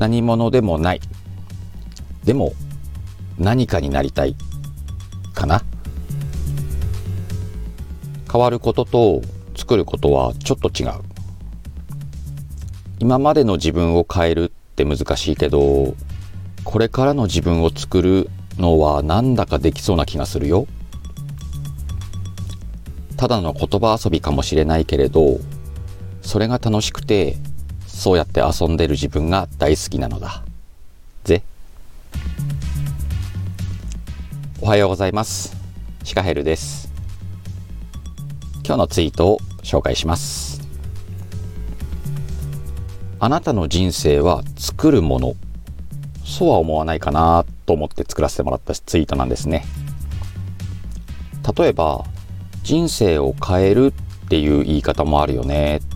何者でもない。でも何かになりたい。かな。変わることと作ることはちょっと違う。今までの自分を変えるって難しいけどこれからの自分を作るのはなんだかできそうな気がするよ。ただの言葉遊びかもしれないけれどそれが楽しくてそうやって遊んでる自分が大好きなのだ。ぜ。おはようございます。シカヘルです。今日のツイートを紹介します。あなたの人生は作るもの。そうは思わないかなと思って作らせてもらったツイートなんですね。例えば人生を変えるっていう言い方もあるよね。っ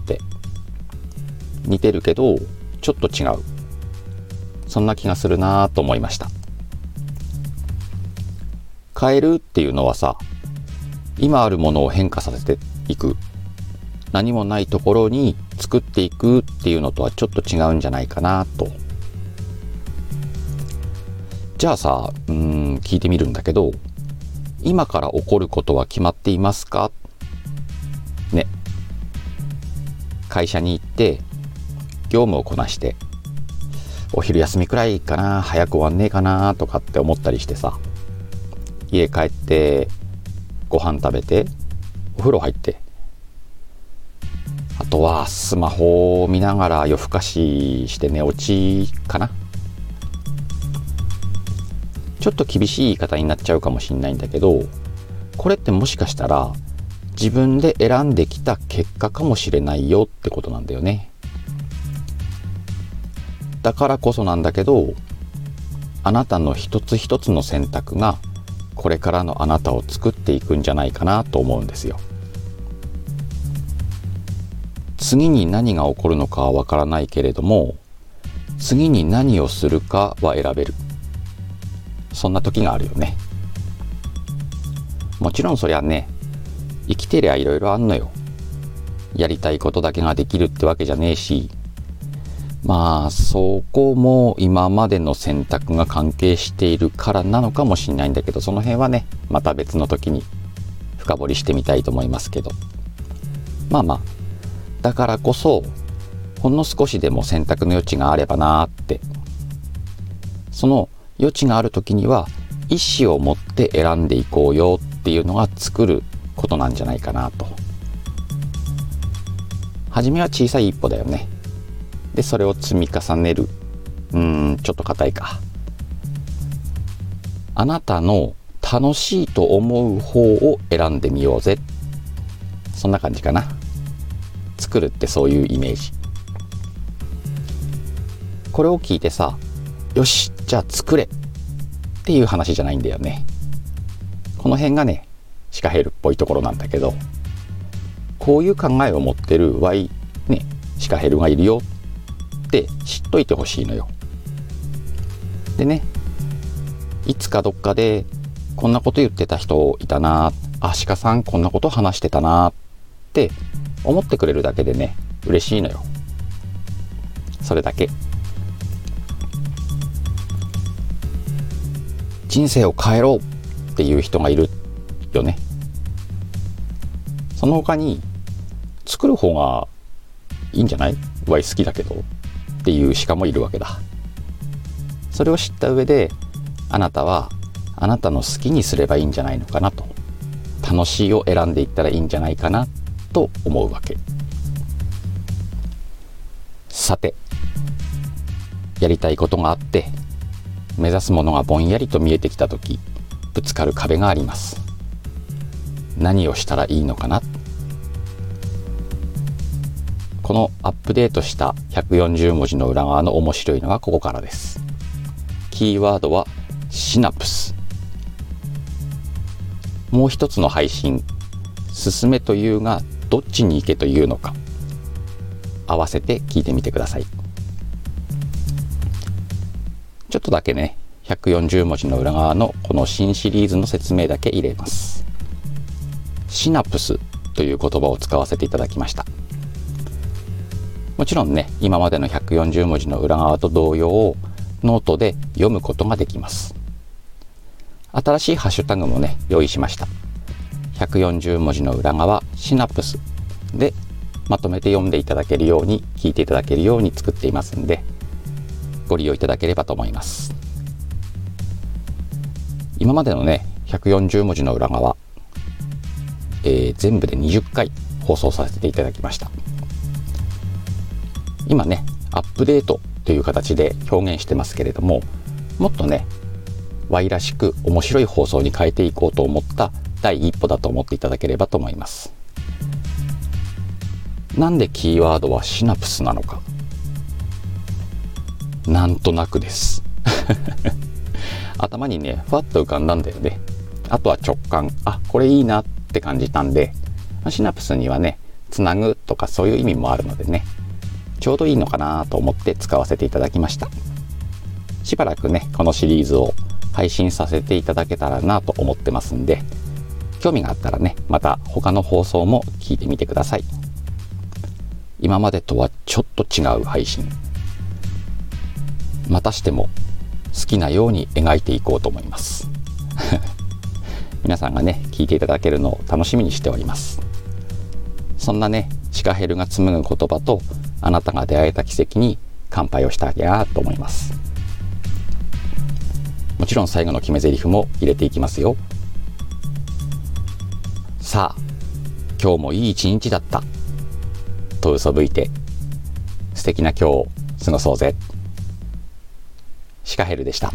似てるけどちょっと違う。そんな気がするなと思いました。変えるっていうのはさ今あるものを変化させていく。何もないところに作っていくっていうのとはちょっと違うんじゃないかなと。じゃあさうん聞いてみるんだけど今から起こることは決まっていますか？ね。会社に行って業務をこなしてお昼休みくらいかな早く終わんねえかなとかって思ったりしてさ家帰ってご飯食べてお風呂入ってあとはスマホを見ながら夜更かしして寝落ちかな。ちょっと厳しい言い方になっちゃうかもしんないんだけどこれってもしかしたら自分で選んできた結果かもしれないよってことなんだよね。だからこそなんだけどあなたの一つ一つの選択がこれからのあなたを作っていくんじゃないかなと思うんですよ。次に何が起こるのかはわからないけれども次に何をするかは選べる。そんな時があるよね。もちろんそりゃね生きてりゃいろいろあんのよ。やりたいことだけができるってわけじゃねえしまあそこも今までの選択が関係しているからなのかもしれないんだけどその辺はねまた別の時に深掘りしてみたいと思いますけど。まあまあだからこそほんの少しでも選択の余地があればなーって。その余地がある時には意思を持って選んでいこうよっていうのが作ることなんじゃないかなと。初めは小さい一歩だよね。でそれを積み重ねる。うんちょっと硬いか。あなたの楽しいと思う方を選んでみようぜ。そんな感じかな。作るってそういうイメージ。これを聞いてさよしじゃあ作れっていう話じゃないんだよね。この辺がねシカヘルっぽいところなんだけどこういう考えを持ってる Y ねシカヘルがいるよって知っといてほしいのよ。でねいつかどっかでこんなこと言ってた人いたなあ鹿さんこんなこと話してたなって思ってくれるだけでね嬉しいのよ。それだけ。人生を変えろっていう人がいるよね。その他に作る方がいいんじゃない？わい好きだけど。っていう鹿もいるわけだ。それを知った上であなたはあなたの好きにすればいいんじゃないのかなと。楽しいを選んでいったらいいんじゃないかなと思うわけ。さてやりたいことがあって目指すものがぼんやりと見えてきた時ぶつかる壁があります。何をしたらいいのかなこのアップデートした140文字の裏側の面白いのはここからです。キーワードはシナプス。もう一つの配信進めというがどっちに行けというのか。合わせて聞いてみてください。ちょっとだけね140文字の裏側のこの新シリーズの説明だけ入れます。シナプスという言葉を使わせていただきました。もちろんね今までの140文字の裏側と同様ノートで読むことができます。新しいハッシュタグもね用意しました。140文字の裏側シナプスでまとめて読んでいただけるように聞いていただけるように作っていますんでご利用いただければと思います。今までのね140文字の裏側、えー、全部で20回放送させていただきました。今ねアップデートという形で表現してますけれどももっとね Y らしく面白い放送に変えていこうと思った第一歩だと思っていただければと思います。なんでキーワードはシナプスなのか。なんとなくです。頭にねふわっと浮かんだんだよね。あとは直感。あこれいいなって感じたんでシナプスにはねつなぐとかそういう意味もあるのでね。ちょうどいいのかなと思って使わせていただきました。しばらくねこのシリーズを配信させていただけたらなと思ってますんで興味があったらねまた他の放送も聞いてみてください。今までとはちょっと違う配信。またしても好きなように描いていこうと思います。皆さんがね聞いていただけるのを楽しみにしております。そんなねシカヘルが紡ぐ言葉とあなたが出会えた奇跡に乾杯をしたいなと思います。もちろん最後の決め台詞も入れていきますよ。さあ今日もいい一日だった。と嘘吹いて素敵な今日を過ごそうぜ。シカヘルでした。